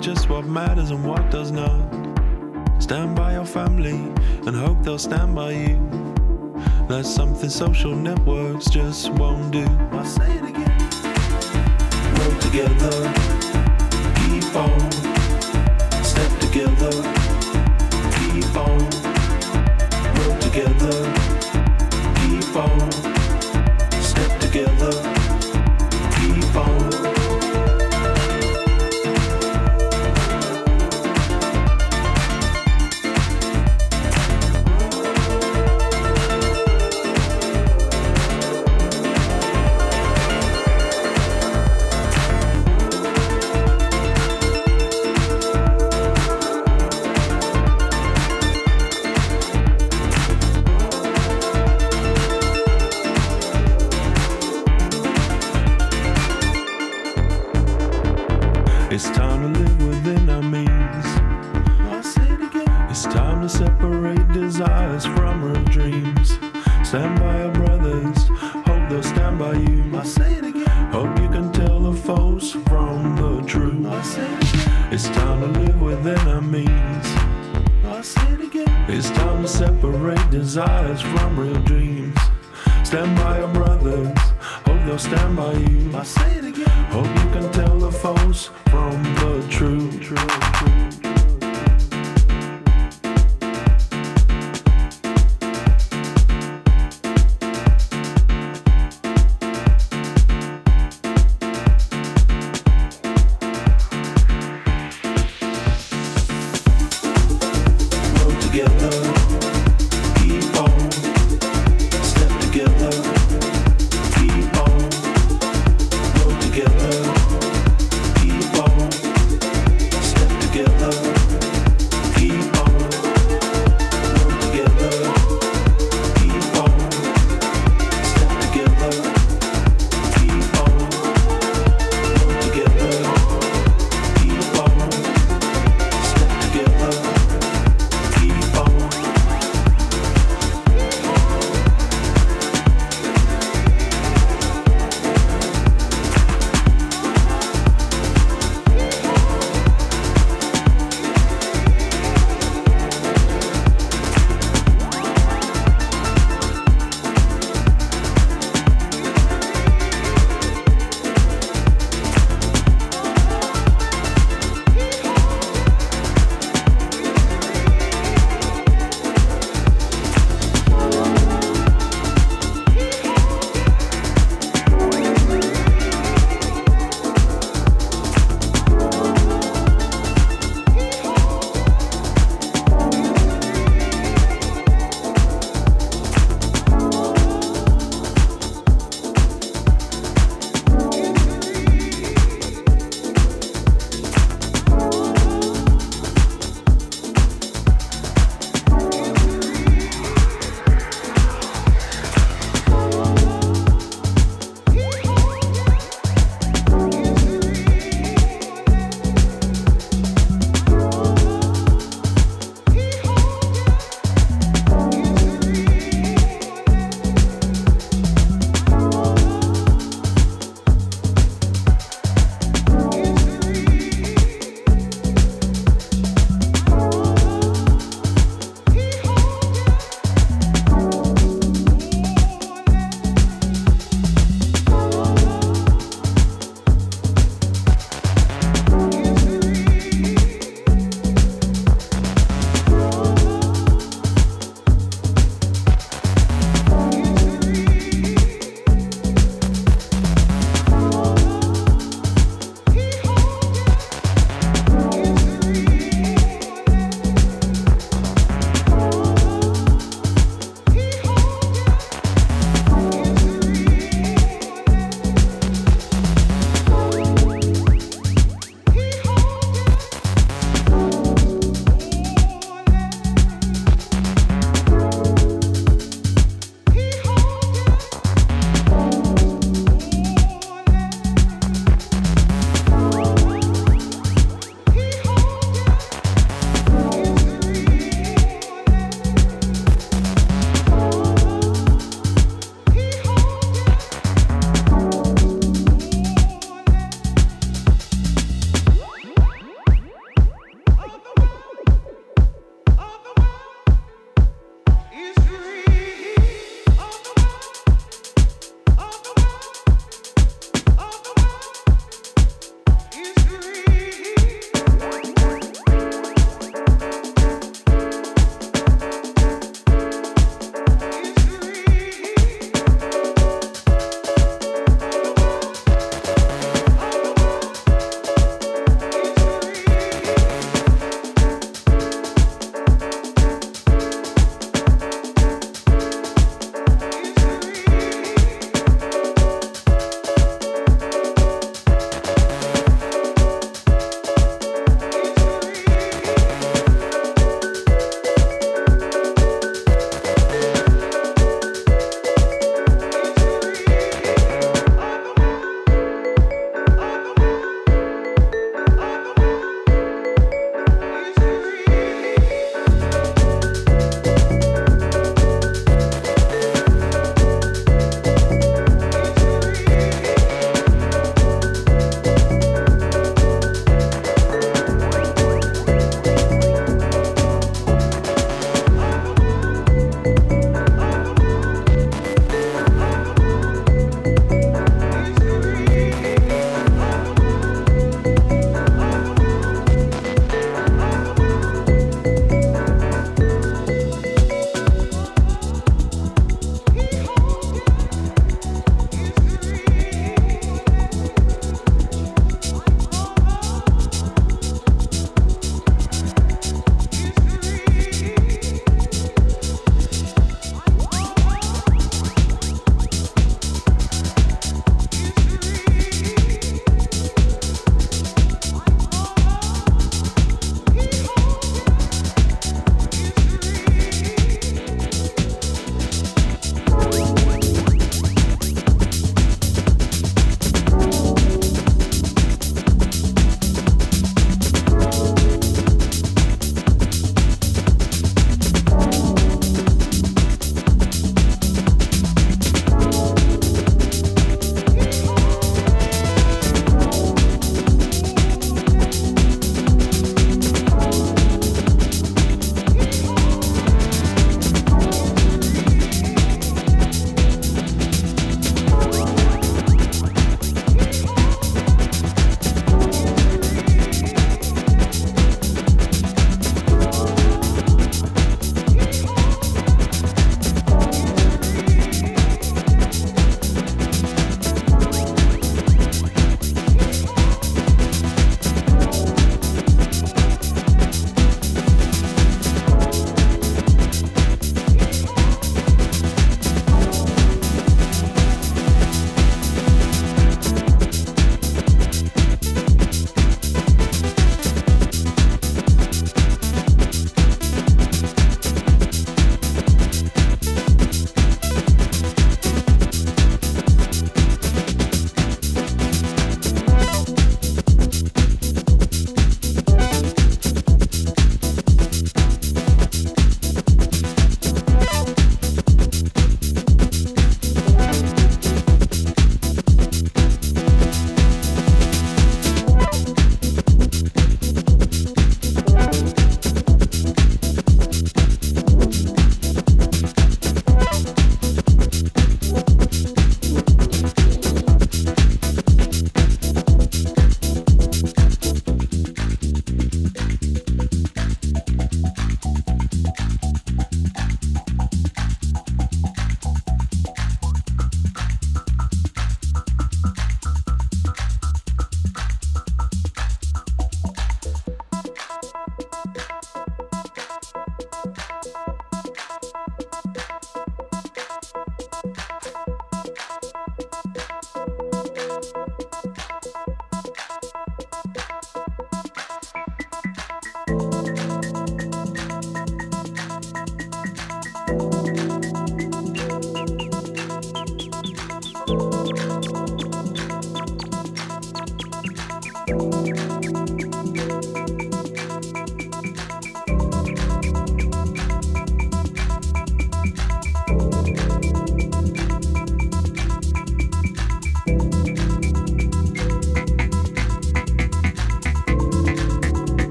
just what matters and what does not. Stand by your family and hope they'll stand by you. That's something social networks just won't do. I'll say it again. Work together, keep on, step together.